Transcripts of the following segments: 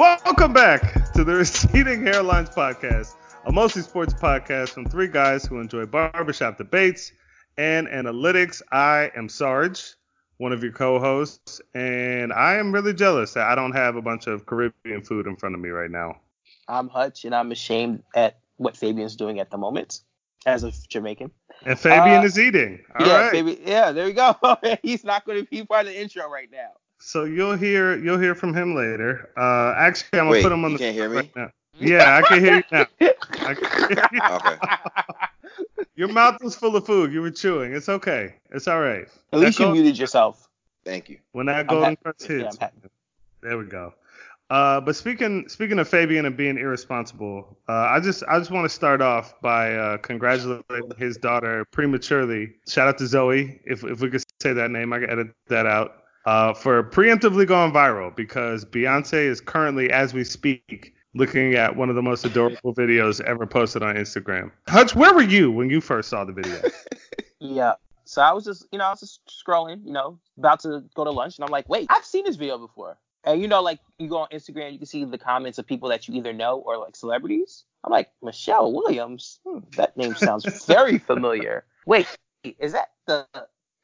Welcome back to the Receding Hairlines Podcast, a mostly sports podcast from three guys who enjoy barbershop debates and analytics. I am Sarge, one of your co-hosts, and I am really jealous that I don't have a bunch of Caribbean food in front of me right now. I'm Hutch, and I'm ashamed at what Fabian's doing at the moment as a Jamaican. And Fabian Uh, is eating. All yeah, right. Fabi- yeah, there we go. He's not going to be part of the intro right now. So you'll hear you'll hear from him later. Uh, actually, I'm gonna Wait, put him on you the can't hear me? right now. Yeah, I can hear you now. I hear you. Okay. Your mouth was full of food. You were chewing. It's okay. It's all right. At least That you muted yourself. Thank you. When that I'm golden happy- crust hits. I'm. There we go. Uh, but speaking speaking of Fabian and being irresponsible, uh, I just I just want to start off by uh, congratulating his daughter prematurely. Shout out to Zoe, if if we could say that name, I could edit that out. Uh, for preemptively going viral because Beyonce is currently, as we speak, looking at one of the most adorable videos ever posted on Instagram. Hutch, where were you when you first saw the video? Yeah. So I was just, you know, I was just scrolling, you know, about to go to lunch, and I'm like, wait, I've seen this video before. And you know, like you go on Instagram, you can see the comments of people that you either know or like celebrities. I'm like, Michelle Williams. Hmm, that name sounds very familiar. Wait, is that the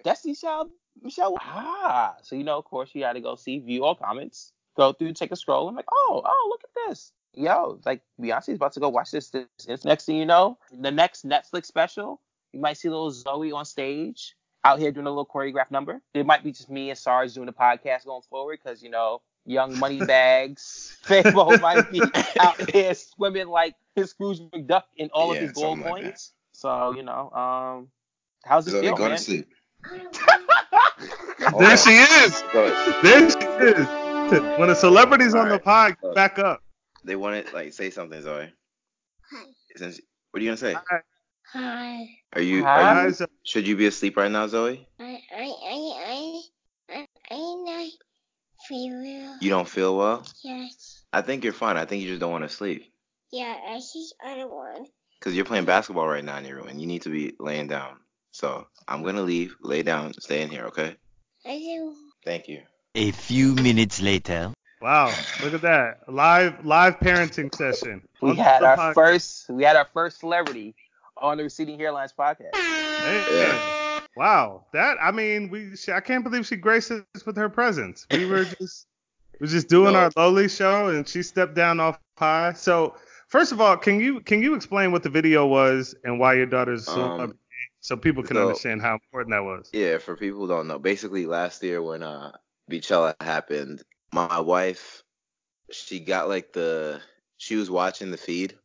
Destiny Child Michelle? Ah, so you know, of course, you got to go see, view all comments, go through, take a scroll. I'm like, oh, oh, look at this. Yo, like Beyonce's about to go watch this. this, this. Next thing you know, the next Netflix special, you might see little Zoe on stage out here doing a little choreographed number. It might be just me and Sarge doing the podcast going forward because, you know, young money bags, Fabo might be out here swimming like his Scrooge McDuck in all Yeah, of his gold something like that. coins. so, you know, um, how's it Zoe, feel, go man? to sleep. there she is. There she is. When a celebrity's on the Alright. pod, back up. They wanted like say something, Zoe. Since what are you gonna say? Hi. Are you? Hi. Are you? Guys, Should you be asleep right now, Zoe? I I I I I I not feel well. You don't feel well? Yes. I think you're fine. I think you just don't want to sleep Yeah, I see other one. because you're playing basketball right now in your room and you need to be laying down. So I'm gonna leave. Lay down. Stay in here, okay? I do. Thank you. A few minutes later. Wow, look at that. Live live parenting session. We On had our pod- first, we had our first celebrity on the Receding Hairlines podcast. Man, Yeah. Wow. That I mean, we she, I can't believe she graced us with her presence. We were just we were just doing No. our lowly show and she stepped down off high. So first of all, can you can you explain what the video was and why your daughter's a Um, celebrity so people can so- understand how important that was? Yeah, for people who don't know, basically last year when uh Beychella happened, my wife she got like the she was watching the feed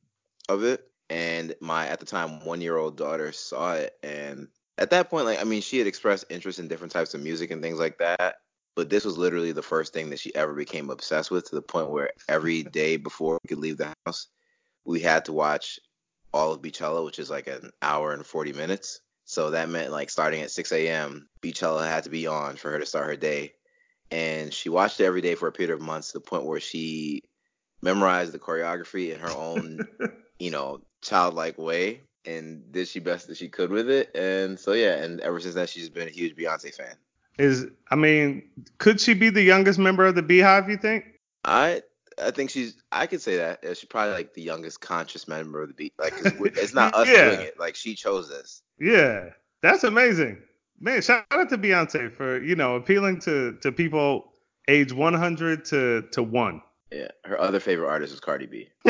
of it and my at the time one year old daughter saw it and at that point like I mean she had expressed interest in different types of music and things like that. But this was literally the first thing that she ever became obsessed with to the point where every day before we could leave the house, we had to watch all of Beychella, which is like an hour and 40 minutes. So that meant like starting at 6 a.m., Beychella had to be on for her to start her day. And she watched it every day for a period of months to the point where she memorized the choreography in her own, you know, childlike way and did she best that she could with it. And so, yeah, and ever since then, she's been a huge Beyonce fan. Is I mean, could she be the youngest member of the BeyHive, you think? I I think she's I could say that she's probably like the youngest conscious member of the beat. Like it's not us Yeah. doing it. Like she chose this. Yeah, that's amazing. Man, shout out to Beyonce for, you know, appealing to to people age 100 to to 1. Yeah. Her other favorite artist is Cardi B.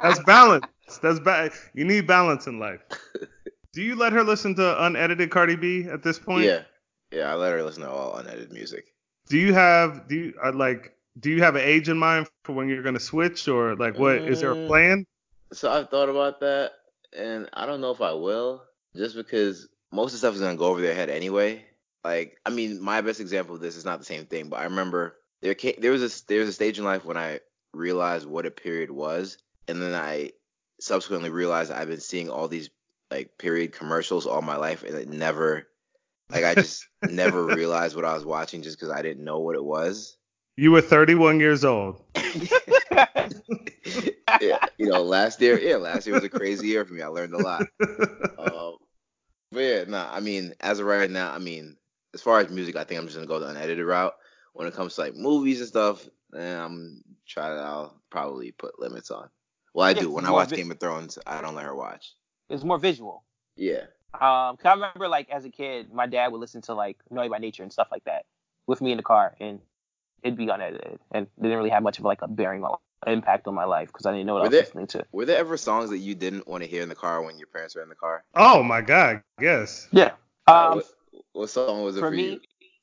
That's balance. That's ba- you need balance in life. Do you let her listen to unedited Cardi B at this point? Yeah. Yeah, I let her listen to all unedited music. Do you have do you uh, like do you have an age in mind for when you're gonna switch or like what is there a Mm. plan? So I've thought about that and I don't know if I will, just because most of the stuff is gonna go over their head anyway. Like, I mean, my best example of this is not the same thing, but I remember there came, there was a there was a stage in life when I realized what a period was, and then I subsequently realized I've been seeing all these like period commercials all my life, and it never, like, I just never realized what I was watching just because I didn't know what it was. You were 31 years old. yeah, you know, last year, yeah, last year was a crazy year for me. I learned a lot. Um, but yeah, nah, I mean, as of right now, I mean, as far as music, I think I'm just gonna go the unedited route. when it comes to like movies and stuff, then I'm try to I'll probably put limits on. Well, I Yeah, do. When I watch vi- Game of Thrones, I don't let her watch. It's more visual. Yeah. Um, 'cause I remember like as a kid, my dad would listen to like Naughty by Nature and stuff like that with me in the car, and it'd be unedited, and it didn't really have much of like a bearing on impact on my life because I didn't know what Were I was there- listening to. Were there ever songs that you didn't want to hear in the car when your parents were in the car? Oh my God, yes. Yeah. Uh, Um, what, what song was it for for, me,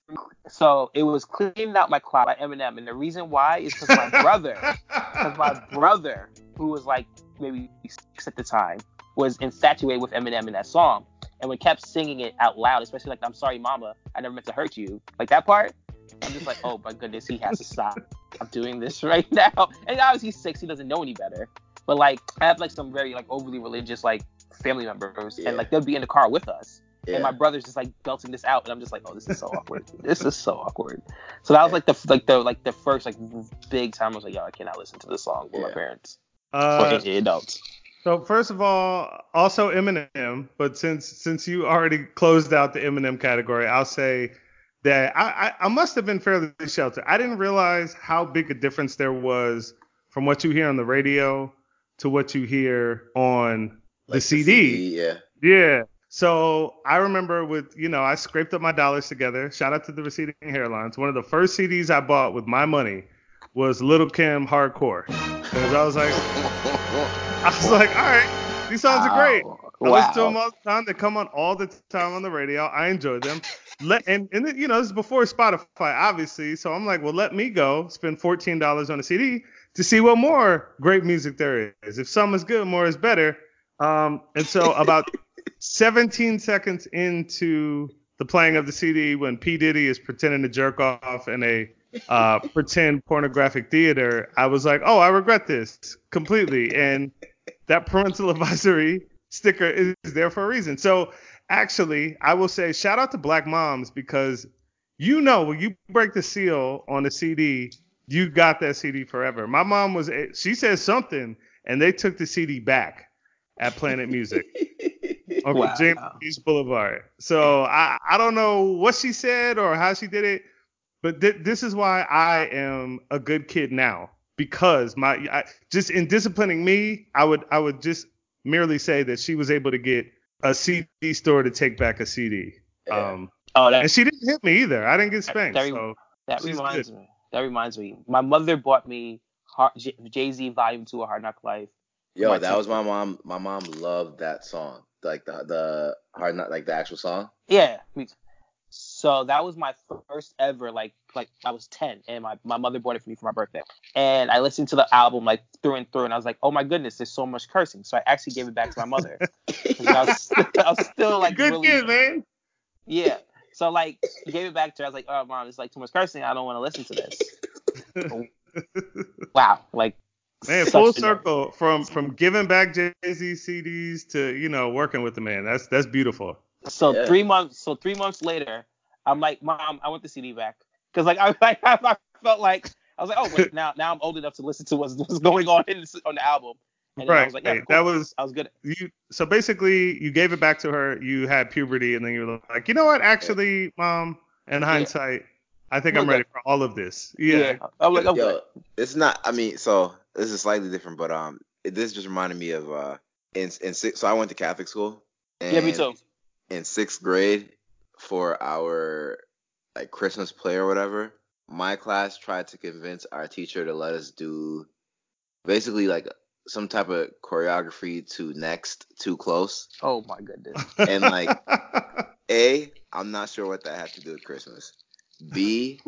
you? so it was "Cleaning Out My Closet" by Eminem, and the reason why is because my brother, because my brother, who was like maybe six at the time, was infatuated with Eminem in that song, and we kept singing it out loud, especially like "I'm sorry, Mama, I never meant to hurt you," like that part. I'm just like, oh my goodness, he has to stop. I'm doing this right now. And obviously he's six, he doesn't know any better. But like, I have like some very like overly religious like family members, Yeah. and like they'll be in the car with us, Yeah. and my brother's just like belting this out, and I'm just like, oh, this is so awkward. This is so awkward. So that was like the like the like the first like big time I was like, yo, I cannot listen to this song with my parents Uh, or adults. So first of all, also Eminem, but since since you already closed out the Eminem category, I'll say that I, I, I must have been fairly sheltered. I didn't realize how big a difference there was from what you hear on the radio to what you hear on the Like CD. Yeah. Yeah. So I remember with, you know, I scraped up my dollars together. Shout out to the receding hairlines. One of the first CDs I bought with my money was Lil' Kim Hardcore. Because I was like, I was like, all right, these songs are great. I listen to them all the time. They come on all the time on the radio. I enjoy them. Let and and you know this is before Spotify, obviously. So I'm like, well, let me go spend fourteen dollars on a CD to see what more great music there is. If some is good, more is better. Um, and so about 17 seconds into the playing of the CD, when P Diddy is pretending to jerk off in a uh, pretend pornographic theater, I was like, oh, I regret this completely. And that parental advisory sticker is there for a reason. So actually, I will say shout out to Black Moms because you know when you break the seal on a CD, you got that CD forever. My mom was she said something and they took the CD back at Planet Music on Wow. Virginia Beach Boulevard. So I I don't know what she said or how she did it, but th- this is why I am a good kid now because my I, just in disciplining me, I would I would just merely say that she was able to get a CD store to take back a CD. Yeah. Um, Oh, that, and she didn't hit me either. I didn't get spanked. Very- So that she's reminds me. That reminds me. My mother bought me Jay Z Volume Two of Hard Knock Life. Yo, My that was my mom. My mom loved that song, like the the hard not like the actual song. Yeah. me- So that was my first ever like like I was 10 and my, my mother bought it for me for my birthday. And I listened to the album like through and through and I was like, oh my goodness, there's so much cursing. So I actually gave it back to my mother. I was, I was still like good really kid, man. yeah. So like gave it back to her. I was like, oh mom, it's like too much cursing. I don't want to listen to this. Wow. Like Man, such full circle from from giving back Jay Z CDs to you know working with the man. That's that's beautiful. So Yeah. three months. So three months later, I'm like, Mom, I want the CD back, because like I, like I felt like I was like, oh wait, now now I'm old enough to listen to what's, what's going on in this, on the album. And then I Right. was like, yeah, right. cool. That was I was good. you. So basically, you gave it back to her. You had puberty, and then you were like, you know what? Actually, mom, in hindsight, I think I'm I'm good. ready for all of this. Yeah. I'm like, I'm Yo, good. it's not. I mean, so this is slightly different, but um, this just reminded me of uh, in in six. So I went to Catholic school. And Yeah, me too. In sixth grade, for our like Christmas play or whatever, my class tried to convince our teacher to let us do basically like some type of choreography to next too close. Oh my goodness. And, like, A, I'm not sure what that had to do with Christmas. B,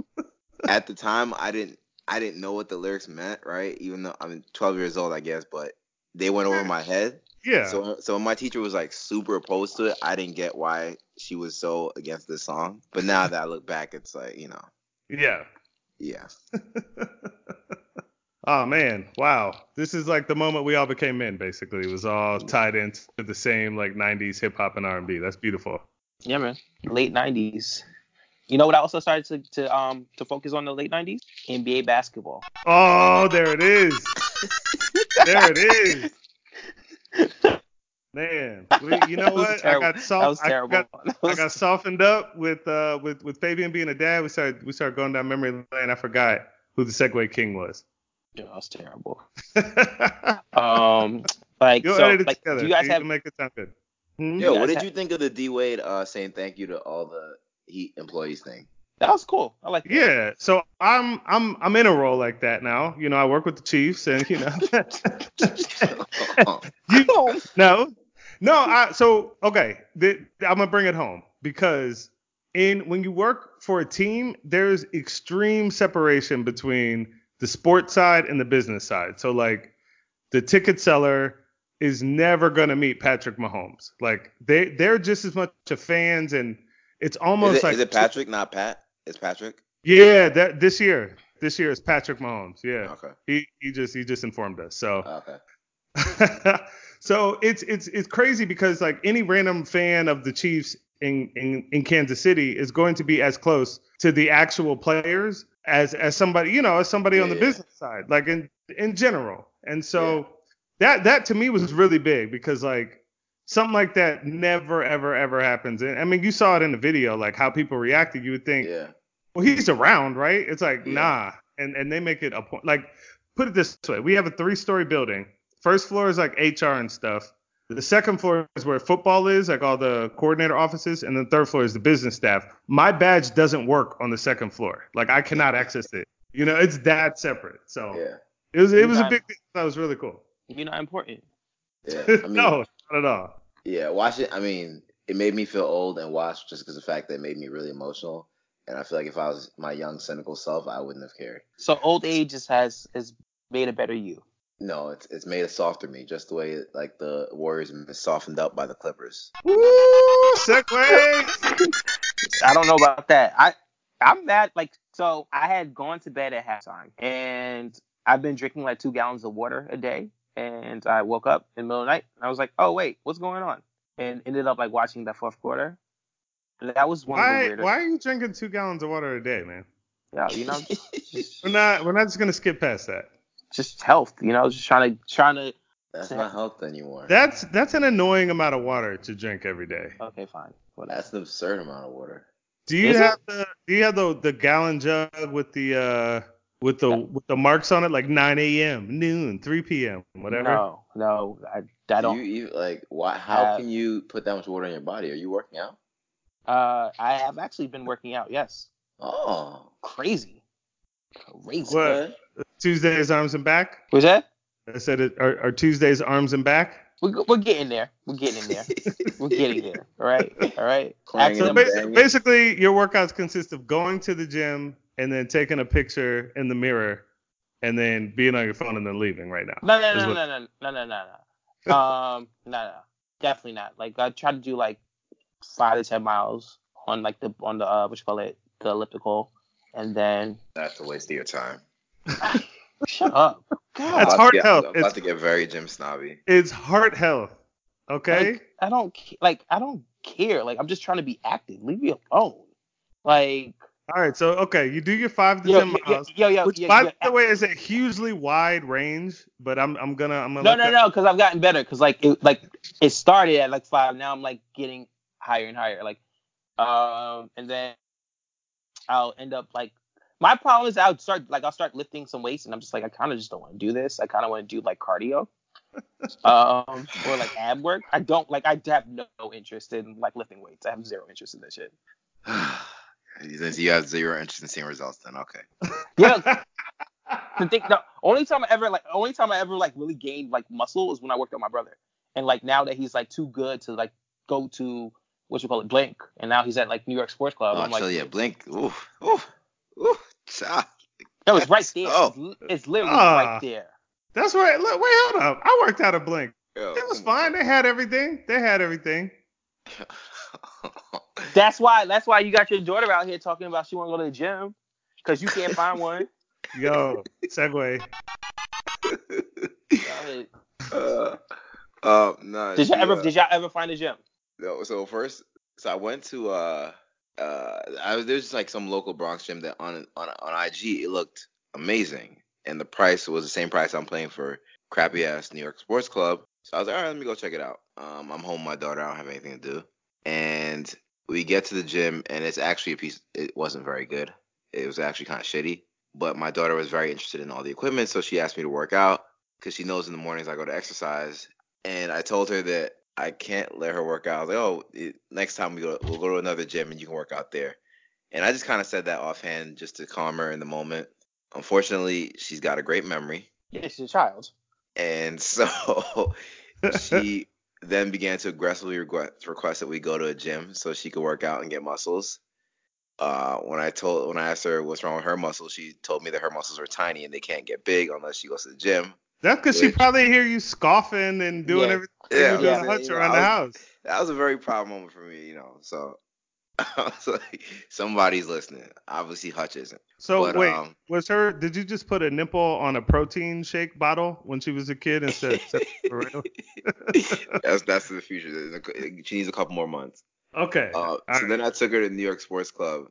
at the time I didn't I didn't know what the lyrics meant, right? Even though I'm 12 years old, I guess, but they went over my head. yeah. So so when my teacher was like super opposed to it, I didn't get why she was so against this song. But now that I look back, it's like, you know, yeah. yeah. Oh man, wow. This is like the moment we all became men. Basically, it was all mm. tied into the same like '90s hip hop and R&B. That's beautiful. Yeah, man. Late '90s. You know what? I also started to, to um to focus on the late '90s. NBA basketball. Oh, there it is. there it is. Man, you know what? I got soft, I got, I got softened up with uh with with Fabian being a dad. We started we started going down memory lane. I forgot who the segue King was. Yeah, that was terrible. Um, like You'll so, edit it like, together. do you guys You'll have? make it sound good. Hmm? Yo, what did ha- you think of the D Wade uh, saying thank you to all the Heat employees thing? That was cool. I like. That. Yeah, so I'm I'm I'm in a role like that now. You know, I work with the Chiefs, and you know, you, no, no. I so okay. The, I'm gonna bring it home because in when you work for a team, there's extreme separation between the sports side and the business side. So like, the ticket seller is never gonna meet Patrick Mahomes. Like they they're just as much a fans, and it's almost is, it, like is it Patrick, not Pat? It's Patrick. Yeah, that this year. This year is Patrick Mahomes. Yeah. Okay. He he just he just informed us. So Okay. so it's it's it's crazy because like any random fan of the Chiefs in, in in Kansas City is going to be as close to the actual players as as somebody you know as somebody on the Yeah. business side like in in general. And so that that to me was really big because like something like that never ever ever happens. And I mean you saw it in the video like how people reacted. You would think Yeah. well, he's around, right? It's like, Yeah. nah. And and they make it a point. Like, put it this way: we have a three-story building. First floor is like HR and stuff. The second floor is where football is, like all the coordinator offices, and the third floor is the business staff. My badge doesn't work on the second floor. Like, I cannot access it. You know, it's that separate. So Yeah. it was it was a big thing. That was really cool. You're not important. Yeah. I mean, no, not at all. Yeah, watch it. I mean, it made me feel old and watch just because the fact that it made me really emotional. And I feel like if I was my young cynical self, I wouldn't have cared. So old age just has has made a better you. No, it's it's made a softer me, just the way like the Warriors have been softened up by the Clippers. Woo, segue. I don't know about that. I I'm mad. Like so, I had gone to bed at halftime, and I've been drinking like two gallons of water a day. And I woke up in the middle of the night, and I was like, "Oh wait, what's going on?" And ended up like watching that fourth quarter. That was one of the Why weirdest. why are you drinking two gallons of water a day, man? Yeah, you know, just, We're not we're not just gonna skip past that. just health. You know, just trying to trying to. That's not health anymore. That's that's an annoying amount of water to drink every day. Okay, fine. Well, That's an absurd amount of water. Do you Is it? have the do you have the the gallon jug with the uh with the with the marks on it like 9 a.m., noon, 3 p.m., whatever? No, no, I, I Do don't. you even like why? How Uh, can you put that much water in your body? Are you working out? Uh, I have actually been working out. Yes, Oh, crazy, crazy. What? Tuesdays arms and back. Was that? I said it. Are, are Tuesdays arms and back? We're, we're getting there. We're getting there. We're getting there. All right. All right. So them Accident- basi- banging. basically, your workouts consist of going to the gym and then taking a picture in the mirror and then being on your phone and then leaving right now. No, no, no, what- no, no, no, no, no, no. Um, no, no, definitely not. Like I try to do like five to ten miles on like the on the uh what you call it the elliptical, and then That's a waste of your time. shut up. I'm God, That's about to heart get- health. I'm It's- about to get very gym snobby. It's heart health. Okay. like, I don't ca- like I don't care. Like I'm just trying to be active. Leave me alone. Like All right. So okay, you do your five to yo, ten yo, miles. yo, Which, by the way, is a hugely wide range, but I'm I'm gonna I'm gonna No, no, that- no, because I've gotten better. Because like it, like it started at like five. Now I'm like getting higher and higher. Like, um, and then I'll end up like my problem is I'll start like I'll start lifting some weights, and I'm just like I kind of just don't want to do this. I kind of want to do like cardio, um, or like ab work. I don't like I have no interest in like lifting weights. I have zero interest in that shit. Since you have zero interest in seeing results, then okay. Yeah, the thing, the only time I ever like, only time I ever like really gained like muscle was when I worked with my brother. And like now that he's like too good to like go to what you call it, Blink, and now he's at like New York Sports Club. Oh, I'm like, yeah, blink. Ooh, ooh, ooh. Cha. no, it's right there. Oh. It's, it's literally Ah. right there. That's right. Look, wait, hold up. I worked out a blink. Yo, It was fine. They had everything. They had everything. That's why. That's why you got your daughter out here talking about she want to go to the gym because you can't find one. Yo, segue. uh, uh, no. Did y'all see, ever? uh, Did y'all ever find a gym? No, so first, so I went to uh uh I was there's just like some local Bronx gym that on on on IG it looked amazing, and the price was the same price I'm paying for crappy ass New York Sports Club. So I was like, all right, let me go check it out. Um, I'm home with my daughter. I don't have anything to do. And we get to the gym, and it's actually a piece. It wasn't very good. It was actually kind of shitty. But my daughter was very interested in all the equipment, so she asked me to work out because she knows in the mornings I go to exercise. And I told her that I can't let her work out. I was like, oh, it, next time we go, we'll go to another gym and you can work out there. And I just kind of said that offhand just to calm her in the moment. Unfortunately, she's got a great memory. Yeah, she's a child. And so she then began to aggressively request, request that we go to a gym so she could work out and get muscles. Uh, when I told when I asked her what's wrong with her muscles, she told me that her muscles are tiny and they can't get big unless she goes to the gym. That's because she probably hear you scoffing and doing Yeah. everything Yeah, you're yeah. to was hutch saying, around the house. That was a very proud moment for me, you know. So I was like, somebody's listening. Obviously, Hutch isn't. So But, wait, um, was her? Did you just put a nipple on a protein shake bottle when she was a kid instead of set for real? that's that's the future. She needs a couple more months. Okay. Uh, so right. then I took her to New York Sports Club,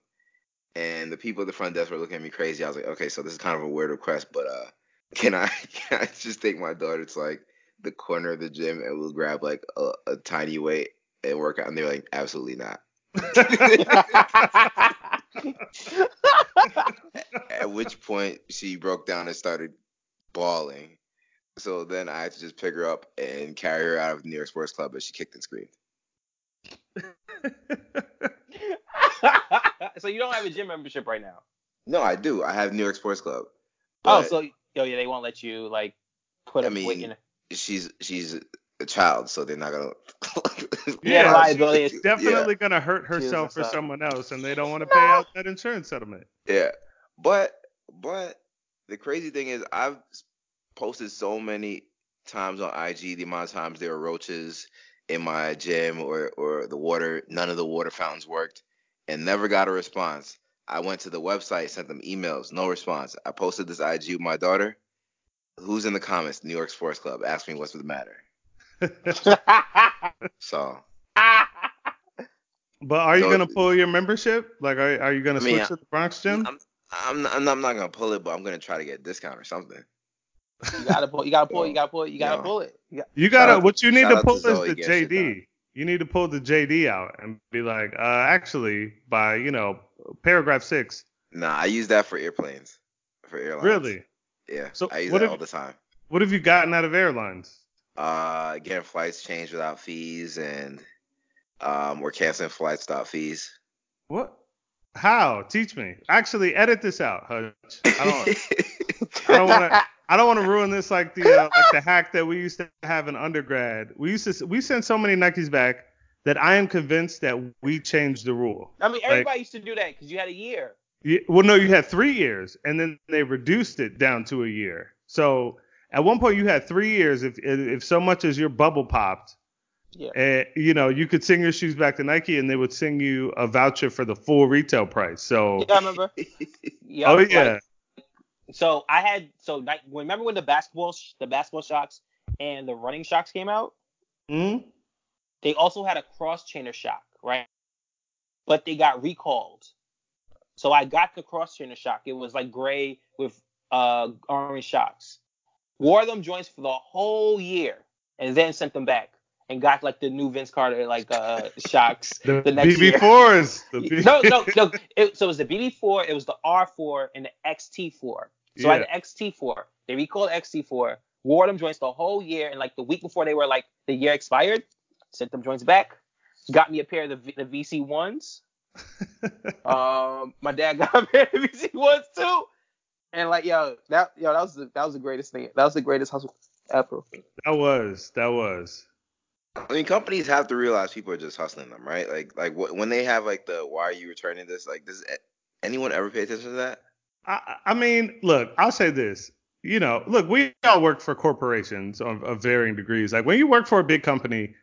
and the people at the front desk were looking at me crazy. I was like, okay, so this is kind of a weird request, but uh, can I can I just take my daughter to like the corner of the gym and we'll grab like a, a tiny weight and work out? And they're like, absolutely not. At which point she broke down and started bawling. So then I had to just pick her up and carry her out of the New York Sports Club, but she kicked and screamed. so you don't have a gym membership right now. No, I do. I have New York Sports Club. Oh, so yo, yeah, they won't let you like put I a weight mean, in. she's she's a child, so they're not gonna. Yeah, Yeah, liability is- she's definitely gonna hurt herself a for someone else, and they don't want to pay out that insurance settlement. Yeah, but but the crazy thing is, I've posted so many times on IG the amount of times there were roaches in my gym or or the water. None of the water fountains worked, and never got a response. I went to the website, sent them emails, no response. I posted this IG with my daughter. Who's in the comments? New York Sports Club. Ask me what's the matter. So But are you So- gonna pull your membership? Like, are, are you gonna I mean, switch to the Bronx gym? I'm I'm not, I'm not, I'm not gonna pull it, but I'm gonna try to get a discount or something. you gotta pull. You gotta pull. You gotta pull. it, You gotta No. pull it. You got- You gotta. what you need to out to pull is the getting shit done. JD. You need to pull the JD out and be like, uh, actually, by you know, paragraph six. Nah, I use that for airplanes, for airlines. Really? Yeah. So I use what that if- all the time. What have you gotten out of airlines? Uh, getting flights changed without fees, and um, we're canceling flights without fees. What? How? Teach me. Actually, edit this out, Hutch. I don't. I don't want to. I don't want to ruin this like the uh, like the hack that we used to have in undergrad. We used to we sent so many Nikes back that I am convinced that we changed the rule. I mean, everybody used to do that because you had a year. You, well, no, you had three years, and then they reduced it down to a year. So at one point, you had three years. If if so much as your bubble popped, Yeah. and you know, you could send your shoes back to Nike, and they would send you a voucher for the full retail price. So, Yeah, I remember. Yeah. oh like, yeah, so I had so like remember when the basketball sh- the basketball shocks and the running shocks came out? hmm They also had a cross chainer shock, right? But they got recalled. So I got the cross chainer shock. It was like gray with uh orange shocks. Wore them joints for the whole year and then sent them back and got like the new Vince Carter like uh shocks the, the next. BB4s. The B- no, no, no. It, so it was the BB4, it was the R4, and the XT4. So I had the XT4. They recalled XT4, wore them joints the whole year, and like the week before they were like the year expired, sent them joints back. Got me a pair of the, V- the VC ones. Um, my dad got a pair of VC ones too. And like yo, that yo, that was the that was the greatest thing. That was the greatest hustle ever. that was that was. I mean, companies have to realize people are just hustling them, right? Like, like wh- when they have like the why are you returning this? Like, does anyone ever pay attention to that? I, I mean, look, I'll say this. You know, look, we all work for corporations of, of varying degrees. Like when you work for a big company,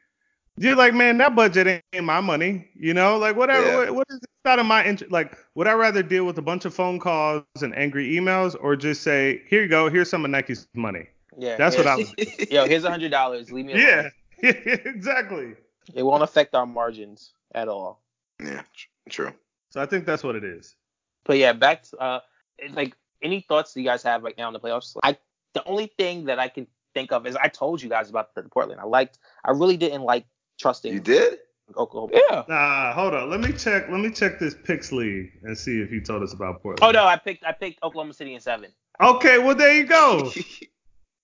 you're like, man, that budget ain't my money. You know, like whatever. Yeah. What, what is it's not in my interest? Like, would I rather deal with a bunch of phone calls and angry emails, or just say, here you go, here's some of Nike's money? Yeah, That's what I here's- would. Yo, here's a hundred dollars. Leave me alone. Yeah, exactly. It won't affect our margins at all. yeah, tr- true. So I think that's what it is. But yeah, back to uh, like any thoughts that you guys have right now in the playoffs? I the only thing that I can think of is I told you guys about the Portland. I liked. I really didn't like trusting You did? Oklahoma. Yeah. Nah, hold on. Let me check. Let me check this picks league and see if he told us about Portland. Oh no, I picked I picked Oklahoma City in seven. Okay, well there you go.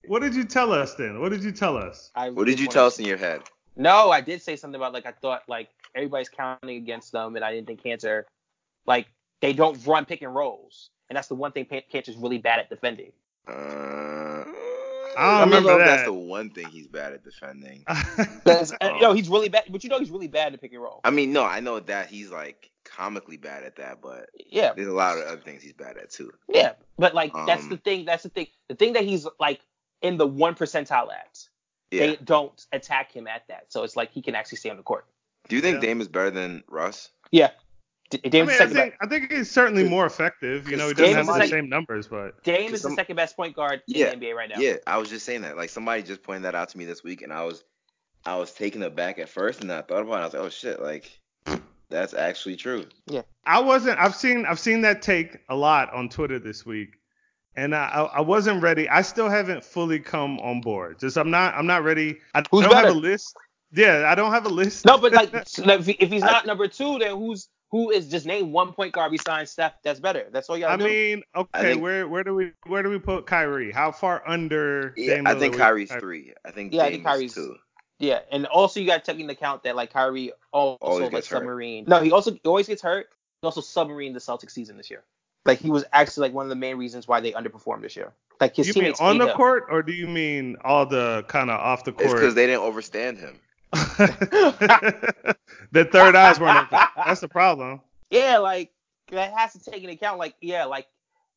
What did you tell us then? What did you tell us? I what did you wanted- tell us in your head? No, I did say something about like I thought like everybody's counting against them, and I didn't think Kanter like they don't run pick and rolls, and that's the one thing Pan- Kanter's really bad at defending. Uh, I don't remember if that. that's the one thing he's bad at defending. Because Oh. you he's really bad, but you know he's really bad at pick and roll. I mean, no, I know that he's like comically bad at that, but Yeah, there's a lot of other things he's bad at too. yeah, but like that's Um, the thing. That's the thing. The thing that he's like in the one percentile at. Yeah. They don't attack him at that, so it's like he can actually stay on the court. Do you think Yeah. Dame is better than Russ? Yeah, D- I, Dame's mean, the I think best. I think he's certainly more effective. You know, he doesn't is have the the same numbers, but Dame is some- the second best point guard in Yeah, the NBA right now. Yeah, I was just saying that. Like somebody just pointed that out to me this week, and I was, I was taken aback at first, and I thought about it. I was like, oh shit, like that's actually true. Yeah, I wasn't. I've seen I've seen that take a lot on Twitter this week, and I I I wasn't ready. I still haven't fully come on board. Just I'm not I'm not ready. I Who's don't have better? a list. Yeah, I don't have a list. No, but like so if, he- if he's not number two, then who's who is just name one point guard besides Steph that's better. That's all you I gotta do. mean, okay, think- where where do we where do we put Kyrie? How far under? Yeah, Dame I think we- Kyrie's three. I think Yeah, I think Kyrie's- two. yeah, and also you gotta take into account that like Kyrie also Always like gets hurt. submarine. No, he also he always gets hurt. He also submarine the Celtics season this year. Like he was actually like one of the main reasons why they underperformed this year. Like his You mean on the him. court, or do you mean all the kind of off the court? It's because they didn't overstand him. The third eyes weren't open. That's the problem. Yeah, like that has to take into account. Like yeah, like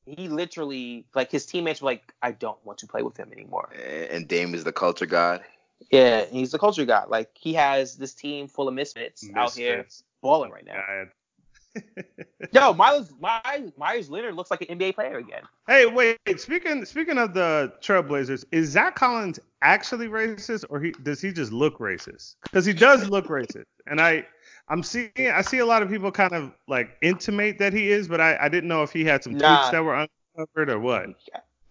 he literally like his teammates were like, I don't want to play with him anymore. And and Dame is the culture god. Yeah, he's the culture god. Like he has this team full of misfits, out here balling right now. God. Yo, Miles, Meyers, Meyers Leonard looks like an NBA player again. Hey, wait. Speaking speaking of the Trailblazers, is Zach Collins actually racist, or he, does he just look racist? Because he does look racist, and I I'm seeing I see a lot of people kind of like intimate that he is, but I, I didn't know if he had some Nah. tweets that were uncovered or what.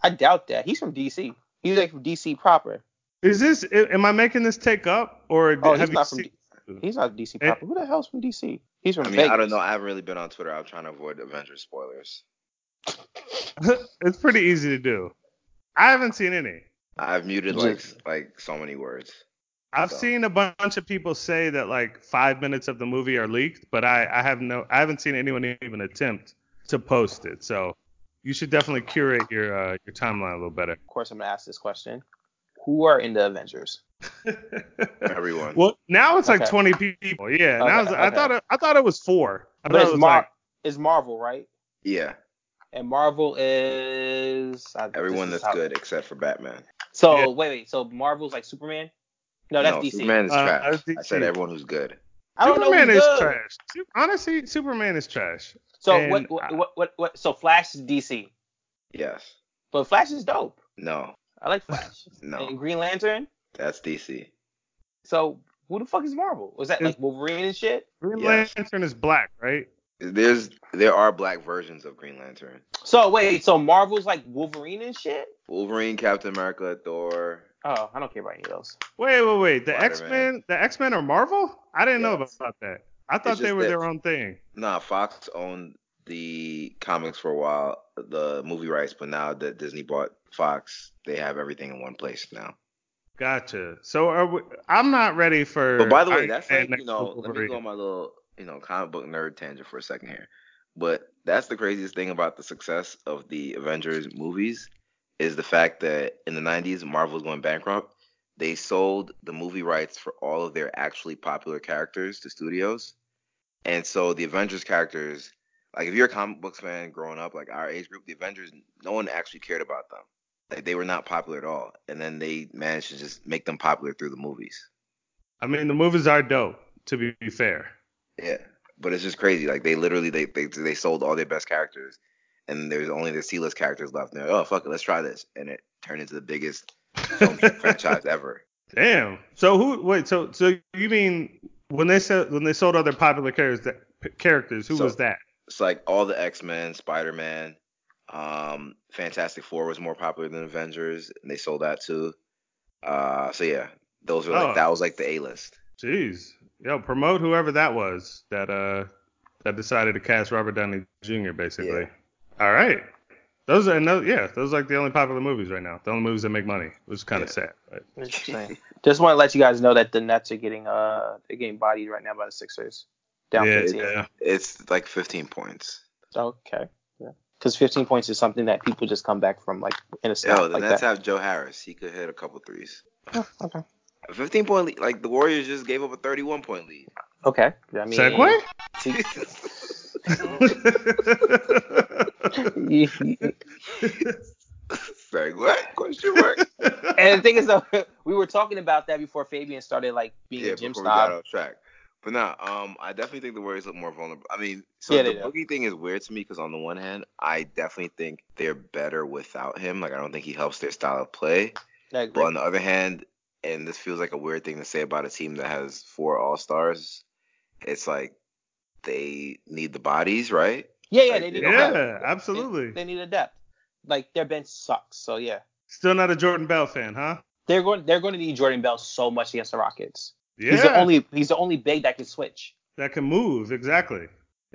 I doubt that. He's from DC. He's like from DC proper. Is this? Am I making this take up, or Oh, have he's you not from. seen? D- he's not DC proper. Who the hell's from DC? He's from I mean, Vegas. I don't know. I haven't really been on Twitter. I'm trying to avoid Avengers spoilers. it's pretty easy to do. I haven't seen any. I've muted like like so many words. I've So- seen a bunch of people say that like five minutes of the movie are leaked, but I, I have no I haven't seen anyone even attempt to post it. So you should definitely curate your uh, your timeline a little better. Of course, I'm gonna ask this question. Who are in the Avengers? Everyone. well, now it's like Okay. 20 people. Yeah, now Okay, I thought it, I thought it was four. I But it's, it was Mar- like it's Marvel, right? Yeah, And Marvel is I- everyone this is that's how- good except for Batman. So Yeah. wait, wait. So Marvel's like Superman? No, that's no, DC. Superman is Uh, trash. that's I said everyone who's good. I don't Superman know. is good. trash. Honestly, Superman is trash. So And what, I- what, what, what, what? So Flash is DC, Yes. but Flash is dope. No. I like Flash. No. And Green Lantern. That's DC. So who the fuck is Marvel? Was that like Wolverine and shit? Green Yes. Lantern is black, right? There's there are black versions of Green Lantern. So wait, so Marvel's like Wolverine and shit? Wolverine, Captain America, Thor. Oh, I don't care about any of those. Wait, wait, wait. The Spider-Man. X Men, the X Men are Marvel? I didn't know about that. I thought they were that- their own thing. Nah, Fox owned the comics for a while, the movie rights, but now that Disney bought Fox, they have everything in one place now. Gotcha. So are we, I'm not ready for. But by the way, Iron that's like, you know, let me go on my little, you know, comic book nerd tangent for a second here. But that's the craziest thing about the success of the Avengers movies is the fact that in the 90s, Marvel was going bankrupt. They sold the movie rights for all of their actually popular characters to studios. And so the Avengers characters, like if you're a comic books fan growing up, like our age group, the Avengers, no one actually cared about them. Like they were not popular at all. And then they managed to just make them popular through the movies. I mean, the movies are dope. To be fair. Yeah, but it's just crazy. Like they literally they they they sold all their best characters, and there's only the C-list characters left. And they're like, oh fuck it, let's try this, and it turned into the biggest film franchise ever. Damn. So who? Wait. So so you mean when they said when they sold other popular characters? That, characters. Who So- was that? It's like all the X-Men, Spider-Man, um, Fantastic Four was more popular than Avengers, and they sold that too. Uh, so yeah, those were like Oh. that was like the A list. Jeez. Yo, promote whoever that was that uh that decided to cast Robert Downey Jr. basically. Yeah. All right. Those are no, yeah, those are like the only popular movies right now. The only movies that make money, which is kind of Yeah. sad. But Interesting. Just want to let you guys know that the Nets are getting uh they're getting bodied right now by the Sixers. Down yeah, 15. yeah. It's like 15 points. Okay. Yeah. Because 15 points is something that people just come back from like in a snap Yo, the like Nets that. have Joe Harris. He could hit a couple threes. Oh, okay. A 15 point lead. Like the Warriors just gave up a 31 point lead. Okay. I mean, Segue? Like what? Question mark? and the thing is though, we were talking about that before Fabian started like being yeah, a gym before we got snob. Off track. But nah, um, I definitely think the Warriors look more vulnerable. I mean, so Yeah, the do. boogie thing is weird to me because on the one hand, I definitely think they're better without him. Like I don't think he helps their style of play. But on the other hand, and this feels like a weird thing to say about a team that has four All Stars, it's like they need the bodies, right? yeah, yeah, like, they need they a depth. yeah, absolutely. They, they need a depth. Like their bench sucks. So yeah, Still not a Jordan Bell fan, huh? they're going they're going to need Jordan Bell so much against the Rockets. Yeah. He's the only he's the only big that can switch. that can move exactly.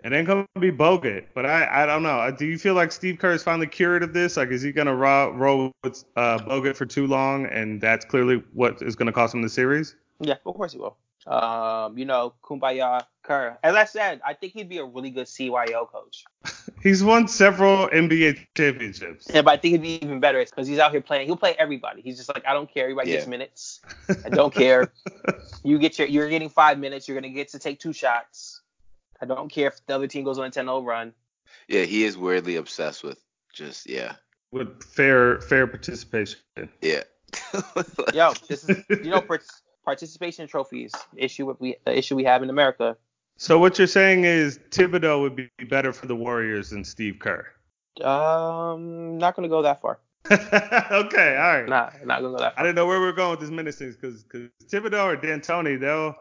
And it ain't gonna be Bogut, but I I don't know. Do you feel like Steve Kerr is finally cured of this? Like, is he gonna roll, roll with uh, Bogut for too long, and that's clearly what is gonna cost him the series? Yeah, of course he will. Um, you know, Kumbaya Kerr. As I said, I think he'd be a really good CYO coach. He's won several NBA championships. Yeah, but I think he'd be even better because he's out here playing. He'll play everybody. He's just like, I don't care. Everybody gets minutes. I don't care. You get your, you're getting five minutes. You're gonna get to take two shots. I don't care if the other team goes on a 10-0 run. Yeah, he is weirdly obsessed with just yeah, With fair fair participation. yeah. Yo, this is you know par- participation trophies issue with we the issue we have in America. So what you're saying is Thibodeau would be better for the Warriors than Steve Kerr. Um, not gonna go that far. okay, all right. Nah, not gonna go that far. I far. didn't know where we were going with this minutes things because because Thibodeau or D'Antoni they'll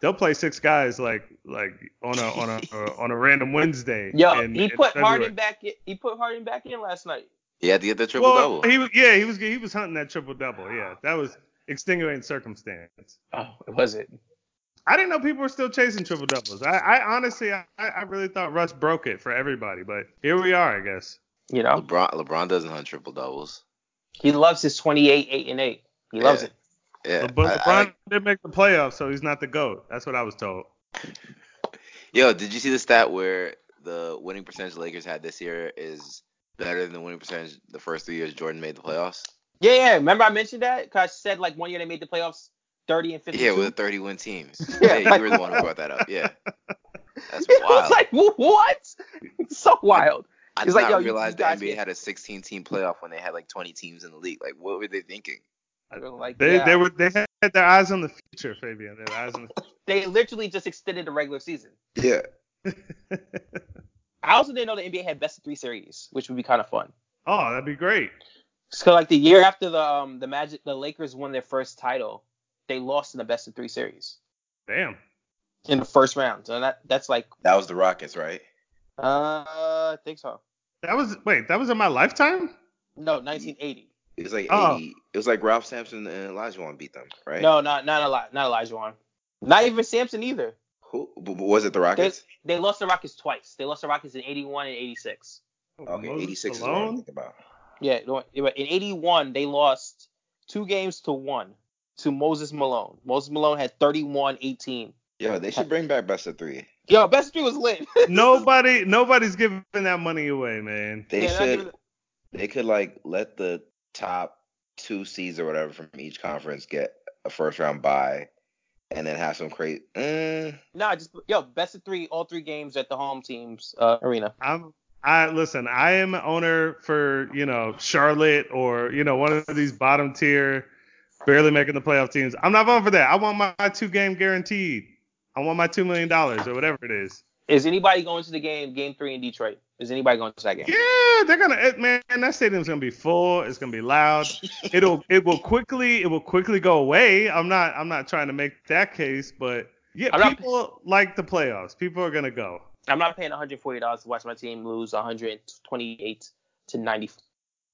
they'll play six guys like like on a on a uh, on a random Wednesday. Yo, in- he put February. Harden back. In, he put Harden back in last night. he had to get the triple Well, double. he was yeah he was he was hunting that triple double. Yeah, that was extenuating circumstance. Oh, it was it? I didn't know people were still chasing triple doubles. I, I honestly I, I really thought Russ broke it for everybody, but here we are, I guess. You know, LeBron LeBron doesn't hunt triple doubles. he loves his 28, 8, and 8. He loves it. Yeah. but I- LeBron I- did make the playoffs, so he's not the goat. That's what I was told. yo, did you see the stat where the winning percentage the Lakers had this year is better than the winning percentage the first three years Jordan made the playoffs? Yeah, yeah. Remember I mentioned that? Cause I said like one year they made the playoffs 30 and 52. Yeah, with 30 win teams. Yeah, Yeah, you were the one who brought that up. Yeah. That's it wild. was like what? so wild. I it's did like, not yo, you- realize you the NBA get- had a 16 team playoff when they had like 20 teams in the league. Like, what were they thinking? I don't like They yeah. they were they had their eyes on the future, Fabian. Their eyes on the they literally just extended the regular season. Yeah. I also didn't know the NBA had best of three series, which would be kind of fun. Oh, that'd be great. So like the year after the um the Magic the Lakers won their first title, they lost in the best of three series Damn. in the first round. So that that's like That was the Rockets, right? uh I think so. That was wait, that was in my lifetime? No, 1980. It was like Oh. 80. It was like Ralph Sampson and Olajuwon beat them, right? No, not not a lot, not Olajuwon. Not even Sampson either. Who b- b- was it? The Rockets? They lost the Rockets twice. They lost the Rockets in 81 and 86. Okay, Moses 86 is what I'm thinking about. Yeah, no, in 81 they lost two games to one to Moses Malone. Moses Malone had 31-18. Yo, they should bring back best of three. Yo, best of three was lit. Nobody nobody's giving that money away, man. They Yeah, not should. even- They could like let the top two seeds or whatever from each conference get a first round bye, and then have some crazy. Mm, Nah, just yo, best of three, all three games at the home team's uh, arena. I'm I listen, I am an owner for, you know, Charlotte or, you know, one of these bottom tier, barely making the playoff teams. I'm not voting for that. I want my two game guaranteed. I want my two million dollars or whatever it is. Is anybody going to the game, game three in Detroit? Is anybody going to that game? Yeah, they're gonna man. That stadium's gonna be full. It's gonna be loud. It'll it will quickly it will quickly go away. I'm not I'm not trying to make that case, but yeah, I'm not- people like the playoffs. People are gonna go. I'm not paying 140 dollars to watch my team lose 128 to 94.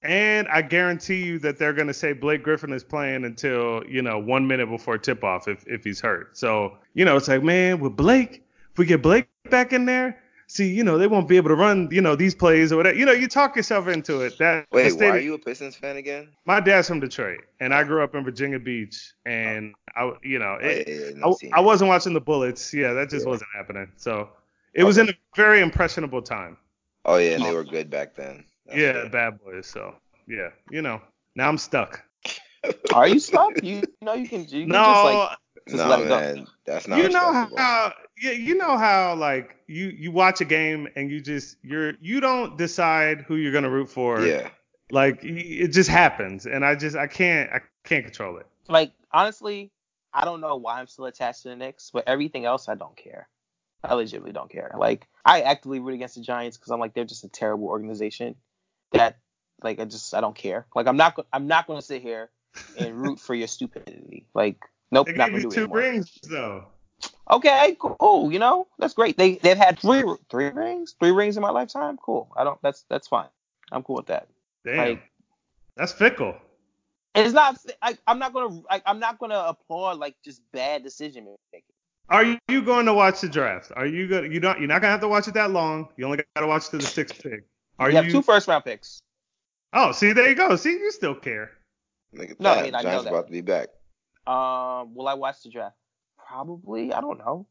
And I guarantee you that they're going to say Blake Griffin is playing until, you know, one minute before tip off if, if he's hurt. So, you know, it's like, man, with Blake, if we get Blake back in there, see, you know, they won't be able to run, you know, these plays or whatever. You know, you talk yourself into it. That the wait, why are you a Pistons fan again? My dad's from Detroit, and I grew up in Virginia Beach, and I, you know, Oh, yeah, yeah, yeah, I, I wasn't watching the Bullets. Yeah, that just Yeah. wasn't happening. So it was in a very impressionable time. Oh yeah, and they were good back then. That's yeah, good. bad boys. So yeah, you know, now I'm stuck. Are you stuck? You, you know you can. You can no, just like just no let it go. man, that's not you know how yeah, you know how like you you watch a game and you just you're you don't decide who you're gonna root for. yeah, Like it just happens, and I just I can't I can't control it. Like honestly, I don't know why I'm still attached to the Knicks, but everything else I don't care. I legitimately don't care. Like I actively root against the Giants because I'm like they're just a terrible organization. That like I just I don't care. Like I'm not I'm not going to sit here and root for your stupidity. Like nope, They not gonna do it two anymore. rings though. Okay, cool. You know that's great. They they've had three three rings, three rings in my lifetime. Cool. I don't. That's that's fine. I'm cool with that. Damn, Like- that's fickle. It's not. I, I'm not gonna. I, I'm not gonna applaud like just bad decision making. Are you going to watch the draft? Are you going? You don't. You're not gonna have to watch it that long. You only got to watch to the sixth pick. Are you have two first round picks. Oh, see, there you go. See, you still care. Look No, I that. mean, I know Giants that. about to be back. Um, will I watch the draft? Probably. I don't know.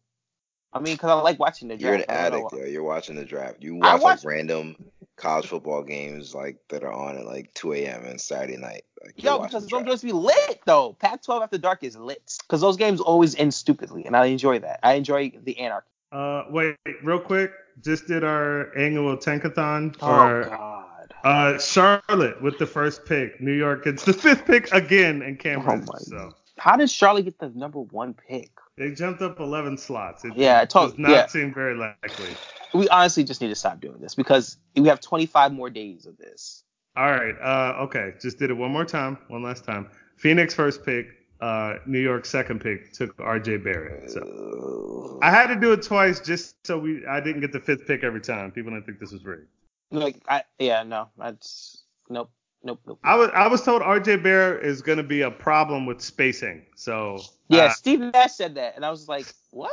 I mean, because I like watching the draft. You're an draft. I don't know addict, yo. You're watching the draft. You watch watch- like random college football games like that are on at like 2 a.m. and Saturday night. Like, Yo, because the those draft. games be lit though. Pac-12 after dark is lit because those games always end stupidly, and I enjoy that. I enjoy the anarchy. Uh, wait, real quick. Just did our annual tankathon Oh for God. uh Charlotte with the first pick. New York gets the fifth pick again in Cam Reddish. Oh my so How did Charlotte get the number one pick? They jumped up 11 slots. It, Yeah, it does not yeah. seem very likely. We honestly just need to stop doing this because we have 25 more days of this. All right. Uh, okay. Just did it one more time. One last time. Phoenix first pick. Uh, New York second pick took R.J. Barrett. So I had to do it twice just so we I didn't get the fifth pick every time. People didn't think this was rigged. Like, I yeah, no, that's nope, nope, nope. I was I was told R.J. Barrett is going to be a problem with spacing. So yeah, uh, Steve Nash said that, and I was like, what?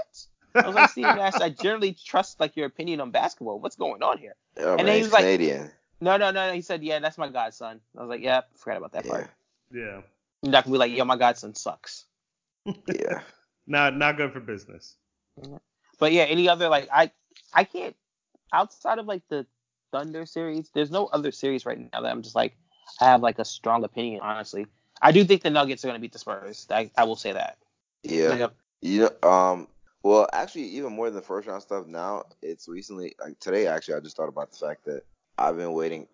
I was like, Steve Nash, I generally trust like your opinion on basketball. What's going on here? Oh, and man, then he he's was like- Canadian. No, no, no, no. He said, yeah, that's my godson. I was like, yeah, forgot about that Yeah, part. yeah, You're not gonna be like, yo, my godson sucks. yeah. not not good for business. But yeah, any other like I I can't outside of like the Thunder series, there's no other series right now that I'm just like I have like a strong opinion, honestly. I do think the Nuggets are gonna beat the Spurs. I, I will say that. Yeah. Yep. You know, um, well, actually, even more than the first round stuff now, it's recently, like today, actually, I just thought about the fact that I've been waiting.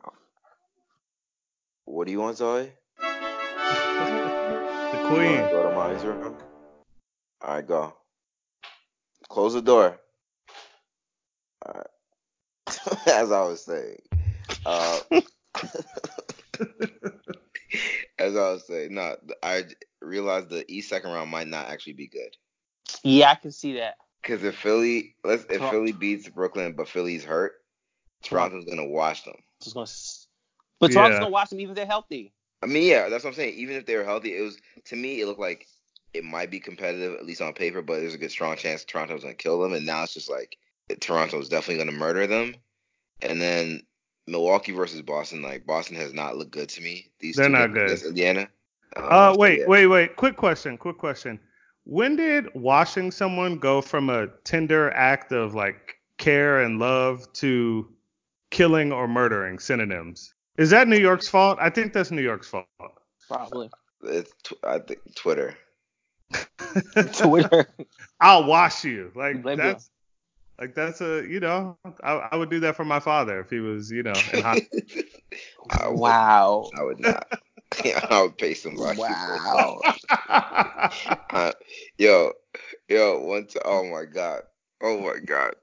What do you want, Zoe? The Queen. Go to mommy's room. All right, go. Close the door. All right. As I was saying, uh, as I was saying, no, I realized the East second round might not actually be good. Yeah, I can see that. Because if Philly, let's if Tor- Philly beats Brooklyn, but Philly's hurt, Toronto's gonna wash them. Just gonna but Toronto's Yeah. gonna watch them even if they're healthy. I mean, yeah, that's what I'm saying. Even if they were healthy, it was to me, it looked like it might be competitive at least on paper, but there's a good strong chance Toronto's gonna kill them. And now it's just like Toronto's definitely gonna murder them. And then Milwaukee versus Boston, like Boston has not looked good to me. These They're two not good. against Indiana. Um, Uh, wait, yeah. wait, wait. Quick question. Quick question. When did washing someone go from a tender act of like care and love to killing or murdering synonyms? Is that New York's fault? I think that's New York's fault. Probably. It's tw- I think Twitter. Twitter. I'll wash you. Like Blame that's like that's a you know I, I would do that for my father if he was you know in high I would, wow. I would not. I would pay somebody. Wow. Uh, yo, yo, one time, oh my god, oh my god,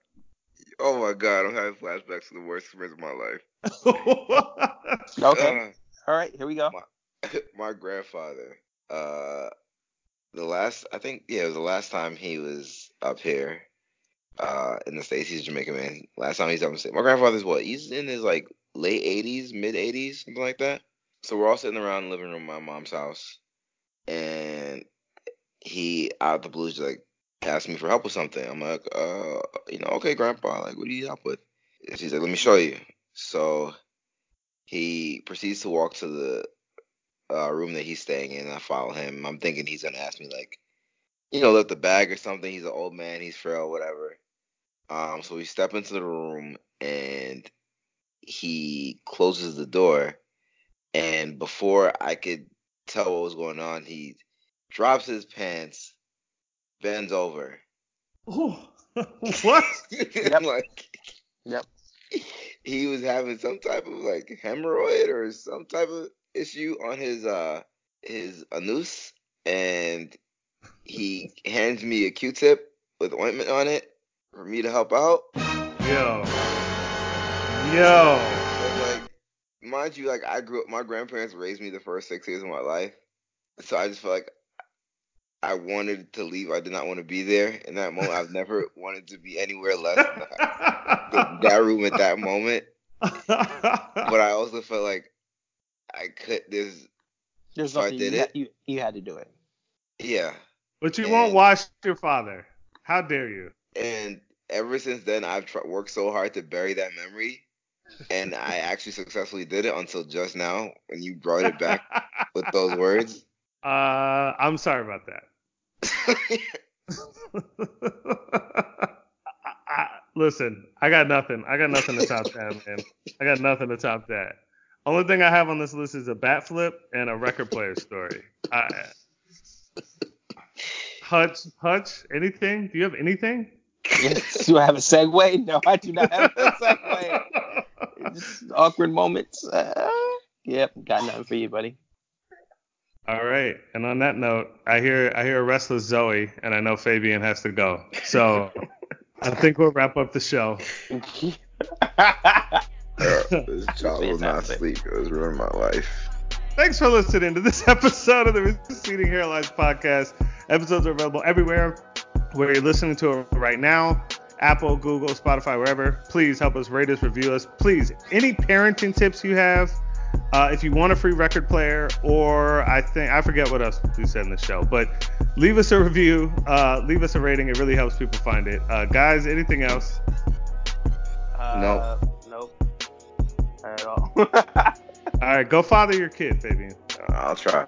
oh my god, I'm having flashbacks to the worst experience of my life. Okay. All right, here we go. Uh, my grandfather, uh, the last, I think, yeah, it was the last time he was up here, uh, in the states. He's a Jamaican man. Last time he's up in the states. My grandfather's what? He's in his like late 80s, mid 80s, something like that. So we're all sitting around the living room my mom's house, and he out of the blue just like asked me for help with something. I'm like, uh, you know, okay, grandpa, like, what do you need help with? And she's like, let me show you. So he proceeds to walk to the uh, room that he's staying in. I follow him. I'm thinking he's gonna ask me like, you know, lift the bag or something. He's an old man. He's frail, whatever. Um, so we step into the room and he closes the door. And before I could tell what was going on, he drops his pants, bends over. Oh, what? I'm like, Yep. he was having some type of like hemorrhoid or some type of issue on his uh his anus, and he hands me a Q-tip with ointment on it for me to help out. Yo. Yo. And like, mind you, like I grew up, my grandparents raised me the first six years of my life, so I just felt like I wanted to leave. I did not want to be there in that moment. I've never wanted to be anywhere less than that, that room at that moment. But I also felt like I could. There's There's So I nothing did you, it. ha- you you had to do it. yeah, but you won't watch your father. How dare you? and ever since then I've tr- worked so hard to bury that memory, and I actually successfully did it until just now when you brought it back with those words. Uh, I'm sorry about that. I, I, listen, I got nothing. I got nothing to top that, man. I got nothing to top that. Only thing I have on this list is a bat flip and a record player story. I, Hutch, Hutch, anything? Do you have anything? Yes. do I have a segue? No, I do not have a segue. Just awkward moments. Uh, yep, got nothing for you, buddy. All right. And on that note, I hear I hear a restless Zoe, and I know Fabian has to go. So I think we'll wrap up the show. this child will not sleep. It was ruining my life. Thanks for listening to this episode of the Receding Hairlines podcast. Episodes are available everywhere where you're listening to it right now. Apple, Google, Spotify, wherever. Please help us rate us, review us. Please, any parenting tips you have, uh, if you want a free record player, or I think I forget what else we said in the show, but leave us a review, uh, leave us a rating. It really helps people find it. Uh, guys, anything else? Uh, nope. Not at all. All right, go father your kid, Fabian. I'll try.